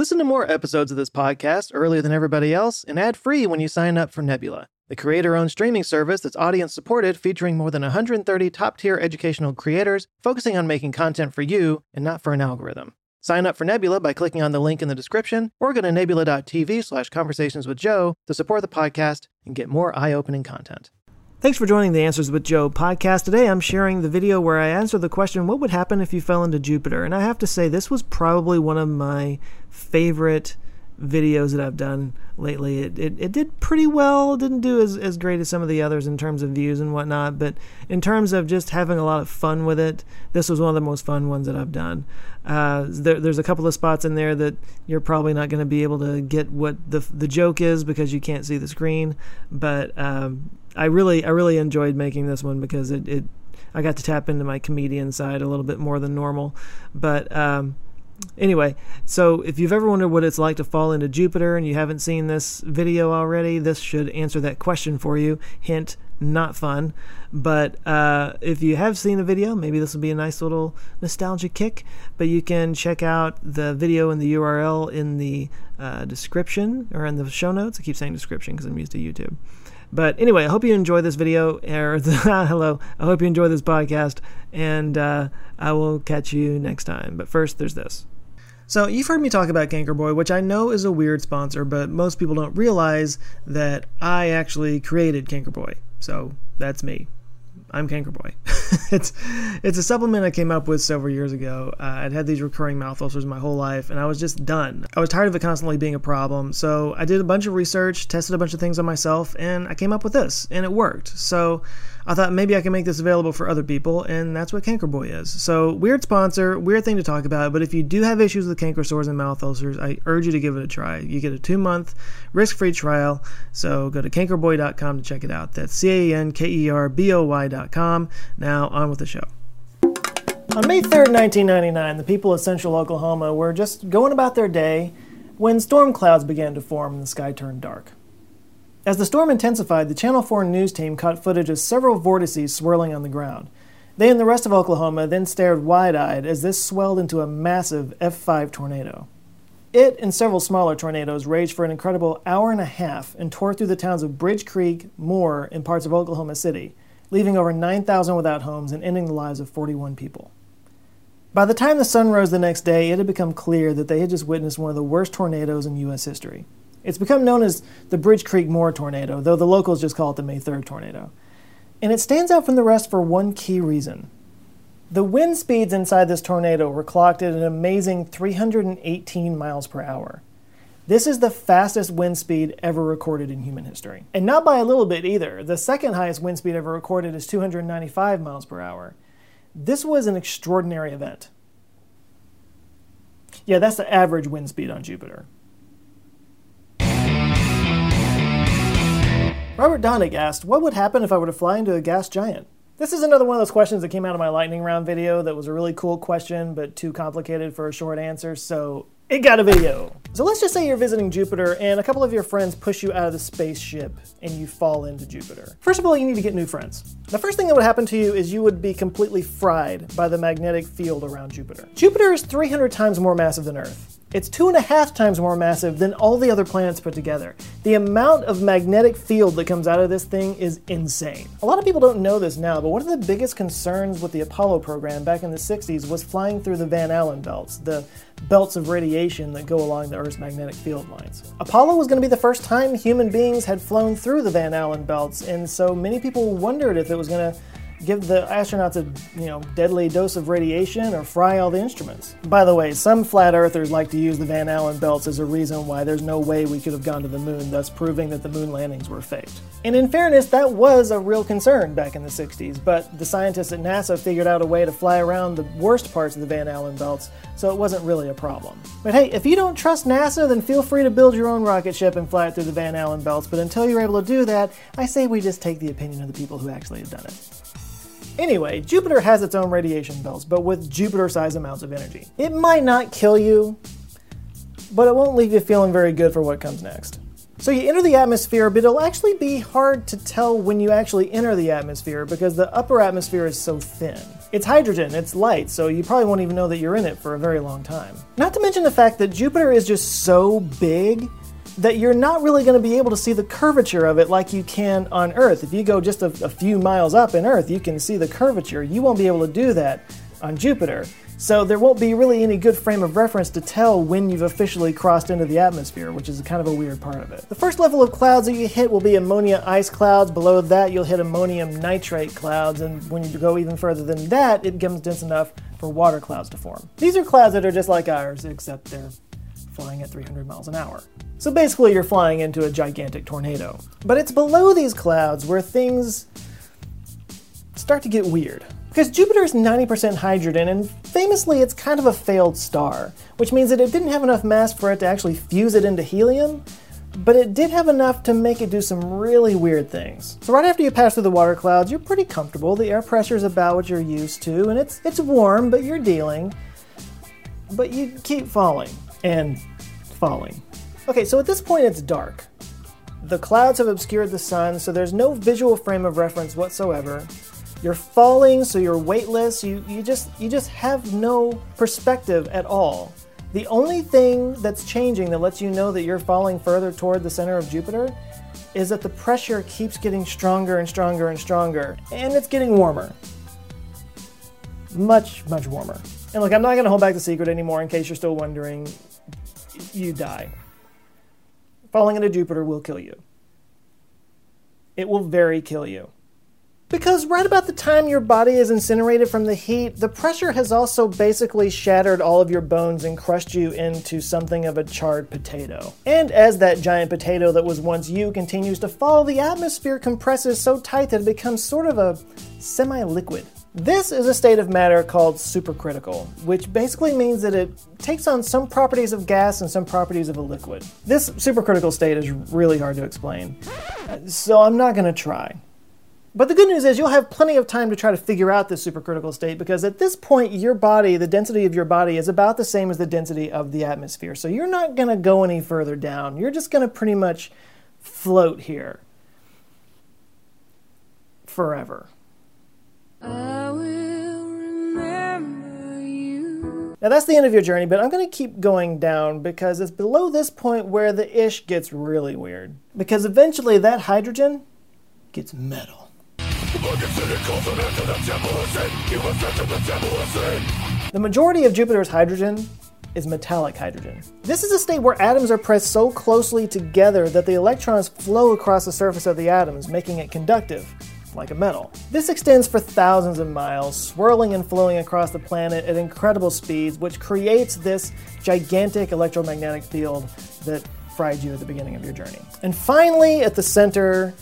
Listen to more episodes of this podcast earlier than everybody else and ad free when you sign up for Nebula, the creator owned streaming service that's audience supported, featuring more than 130 top tier educational creators focusing on making content for you and not for an algorithm. Sign up for Nebula by clicking on the link in the description or go to nebula.tv slash conversations with Joe to support the podcast and get more eye opening content. Thanks for joining the Answers with Joe podcast. Today I'm sharing the video where I answer the question, What would happen if you fell into Jupiter? And I have to say, this was probably one of my favorite videos that I've done lately. It, it, it did pretty well. Didn't do as, as great as some of the others in terms of views and whatnot, but in terms of just having a lot of fun with it, this was one of the most fun ones that I've done. Uh, there, there's a couple of spots in there that you're probably not going to be able to get what the, the joke is because you can't see the screen, but um, I really I really enjoyed making this one because it, it I got to tap into my comedian side a little bit more than normal, but. Um, anyway, so if you've ever wondered what it's like to fall into Jupiter and you haven't seen this video already, this should answer that question for you. Hint, not fun. But uh, if you have seen the video, maybe this will be a nice little nostalgia kick. But you can check out the video and the URL in the uh, description or in the show notes. I keep saying description because I'm used to YouTube. But anyway, I hope you enjoy this video. Or hello, I hope you enjoy this podcast, and uh, I will catch you next time. But first, there's this. So, you've heard me talk about Cankerboy, which I know is a weird sponsor, but most people don't realize that I actually created Cankerboy. So, that's me. I'm Cankerboy. it's it's a supplement I came up with several years ago. Uh, I'd had these recurring mouth ulcers my whole life, and I was just done. I was tired of it constantly being a problem, so I did a bunch of research, tested a bunch of things on myself, and I came up with this, and it worked. So I thought maybe I can make this available for other people, and that's what Cankerboy is. So, weird sponsor, weird thing to talk about, but if you do have issues with canker sores and mouth ulcers, I urge you to give it a try. You get a two month risk free trial, so go to cankerboy.com to check it out. That's C A N K E R B O Y.com. Now, on with the show. On May 3rd, 1999, the people of central Oklahoma were just going about their day when storm clouds began to form and the sky turned dark. As the storm intensified, the Channel 4 news team caught footage of several vortices swirling on the ground. They and the rest of Oklahoma then stared wide eyed as this swelled into a massive F5 tornado. It and several smaller tornadoes raged for an incredible hour and a half and tore through the towns of Bridge Creek, Moore, and parts of Oklahoma City, leaving over 9,000 without homes and ending the lives of 41 people. By the time the sun rose the next day, it had become clear that they had just witnessed one of the worst tornadoes in U.S. history. It's become known as the Bridge Creek Moore tornado, though the locals just call it the May 3rd tornado. And it stands out from the rest for one key reason. The wind speeds inside this tornado were clocked at an amazing 318 miles per hour. This is the fastest wind speed ever recorded in human history. And not by a little bit either. The second highest wind speed ever recorded is 295 miles per hour. This was an extraordinary event. Yeah, that's the average wind speed on Jupiter. Robert Donick asked, What would happen if I were to fly into a gas giant? This is another one of those questions that came out of my lightning round video that was a really cool question, but too complicated for a short answer, so it got a video. So let's just say you're visiting Jupiter and a couple of your friends push you out of the spaceship and you fall into Jupiter. First of all, you need to get new friends. The first thing that would happen to you is you would be completely fried by the magnetic field around Jupiter. Jupiter is 300 times more massive than Earth. It's two and a half times more massive than all the other planets put together. The amount of magnetic field that comes out of this thing is insane. A lot of people don't know this now, but one of the biggest concerns with the Apollo program back in the 60s was flying through the Van Allen belts, the belts of radiation that go along the Earth's magnetic field lines. Apollo was going to be the first time human beings had flown through the Van Allen belts, and so many people wondered if it was going to give the astronauts a you know deadly dose of radiation or fry all the instruments. By the way, some flat earthers like to use the Van Allen belts as a reason why there's no way we could have gone to the moon, thus proving that the moon landings were faked. And in fairness, that was a real concern back in the 60s, but the scientists at NASA figured out a way to fly around the worst parts of the Van Allen belts, so it wasn't really a problem. But hey, if you don't trust NASA, then feel free to build your own rocket ship and fly it through the Van Allen belts, but until you're able to do that, I say we just take the opinion of the people who actually have done it. Anyway, Jupiter has its own radiation belts, but with Jupiter-sized amounts of energy. It might not kill you, but it won't leave you feeling very good for what comes next. So you enter the atmosphere, but it'll actually be hard to tell when you actually enter the atmosphere because the upper atmosphere is so thin. It's hydrogen, it's light, so you probably won't even know that you're in it for a very long time. Not to mention the fact that Jupiter is just so big that you're not really going to be able to see the curvature of it like you can on Earth. If you go just a, a, few miles up in Earth, you can see the curvature. You won't be able to do that on Jupiter. So there won't be really any good frame of reference to tell when you've officially crossed into the atmosphere, which is kind of a weird part of it. The first level of clouds that you hit will be ammonia ice clouds. Below that, you'll hit ammonium nitrate clouds. And when you go even further than that, it becomes dense enough for water clouds to form. These are clouds that are just like ours, except they're flying at 300 miles an hour. So basically, you're flying into a gigantic tornado. But it's below these clouds where things start to get weird. Because Jupiter is 90% hydrogen, and famously, it's kind of a failed star, which means that it didn't have enough mass for it to actually fuse it into helium, but it did have enough to make it do some really weird things. So right after you pass through the water clouds, you're pretty comfortable. The air pressure is about what you're used to, and it's it's warm, but you're dealing. But you keep falling and falling. Okay, so at this point it's dark. The clouds have obscured the sun, so there's no visual frame of reference whatsoever. You're falling, so you're weightless. You, you just you just have no perspective at all. The only thing that's changing that lets you know that you're falling further toward the center of Jupiter is that the pressure keeps getting stronger and stronger and stronger, and it's getting warmer. Much, much warmer. And look, I'm not going to hold back the secret anymore in case you're still wondering. You die. Falling into Jupiter will kill you. It will very kill you. Because right about the time your body is incinerated from the heat, the pressure has also basically shattered all of your bones and crushed you into something of a charred potato. And as that giant potato that was once you continues to fall, the atmosphere compresses so tight that it becomes sort of a semi liquid. This is a state of matter called supercritical, which basically means that it takes on some properties of gas and some properties of a liquid. This supercritical state is really hard to explain, so I'm not going to try. But the good news is you'll have plenty of time to try to figure out this supercritical state because at this point, your body, the density of your body, is about the same as the density of the atmosphere. So you're not going to go any further down. You're just going to pretty much float here forever. Now that's the end of your journey, but I'm going to keep going down because it's below this point where the ish gets really weird. Because eventually that hydrogen gets metal. The majority of Jupiter's hydrogen is metallic hydrogen. This is a state where atoms are pressed so closely together that the electrons flow across the surface of the atoms, making it conductive, like a metal. This extends for thousands of miles, swirling and flowing across the planet at incredible speeds, which creates this gigantic electromagnetic field that fried you at the beginning of your journey. And finally, at the center,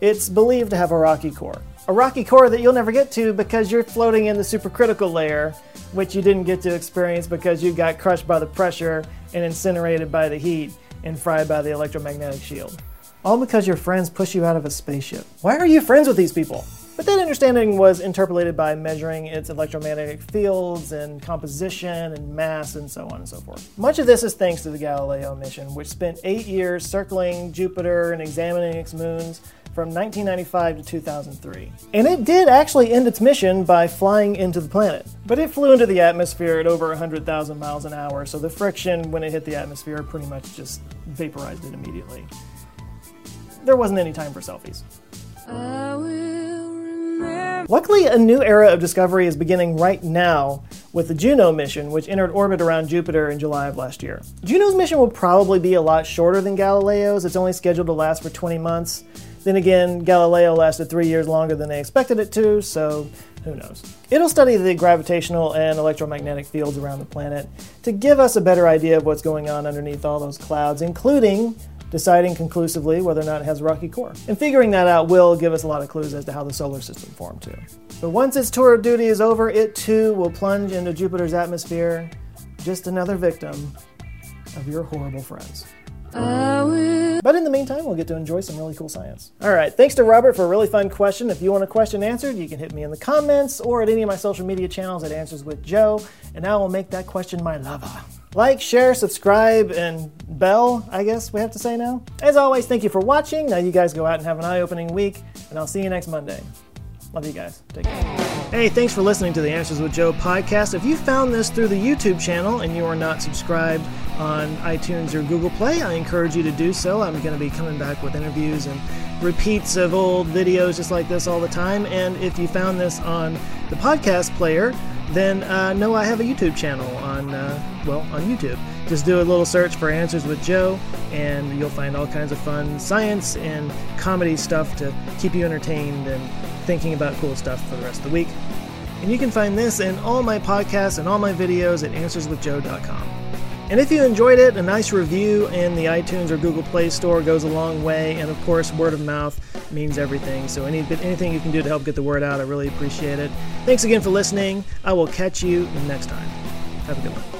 it's believed to have a rocky core a rocky core that you'll never get to because you're floating in the supercritical layer, which you didn't get to experience because you got crushed by the pressure and incinerated by the heat and fried by the electromagnetic shield. All because your friends push you out of a spaceship. Why are you friends with these people? But that understanding was interpolated by measuring its electromagnetic fields and composition and mass and so on and so forth. Much of this is thanks to the Galileo mission, which spent eight years circling Jupiter and examining its moons from 1995 to 2003. And it did actually end its mission by flying into the planet. But it flew into the atmosphere at over 100,000 miles an hour, so the friction when it hit the atmosphere pretty much just vaporized it immediately. There wasn't any time for selfies. Luckily, a new era of discovery is beginning right now with the Juno mission, which entered orbit around Jupiter in July of last year. Juno's mission will probably be a lot shorter than Galileo's. It's only scheduled to last for 20 months. Then again, Galileo lasted three years longer than they expected it to, so who knows? It'll study the gravitational and electromagnetic fields around the planet to give us a better idea of what's going on underneath all those clouds, including deciding conclusively whether or not it has a rocky core. And figuring that out will give us a lot of clues as to how the solar system formed too. But once its tour of duty is over, it too will plunge into Jupiter's atmosphere, just another victim of your horrible friends. But in the meantime, we'll get to enjoy some really cool science. All right, thanks to Robert for a really fun question. If you want a question answered, you can hit me in the comments or at any of my social media channels at Answers with Joe, and I will make that question my lava. Like, share, subscribe, and bell, I guess we have to say now. As always, thank you for watching. Now you guys go out and have an eye opening week, and I'll see you next Monday. Love you guys. Take care. Hey, thanks for listening to the Answers with Joe podcast. If you found this through the YouTube channel and you are not subscribed on iTunes or Google Play, I encourage you to do so. I'm going to be coming back with interviews and repeats of old videos just like this all the time. And if you found this on the podcast player, then uh, know I have a YouTube channel on, uh, well, on YouTube. Just do a little search for Answers with Joe, and you'll find all kinds of fun science and comedy stuff to keep you entertained and thinking about cool stuff for the rest of the week. And you can find this and all my podcasts and all my videos at answerswithjoe.com. And if you enjoyed it, a nice review in the iTunes or Google Play Store goes a long way. And of course, word of mouth means everything. So any, anything you can do to help get the word out, I really appreciate it. Thanks again for listening. I will catch you next time. Have a good one.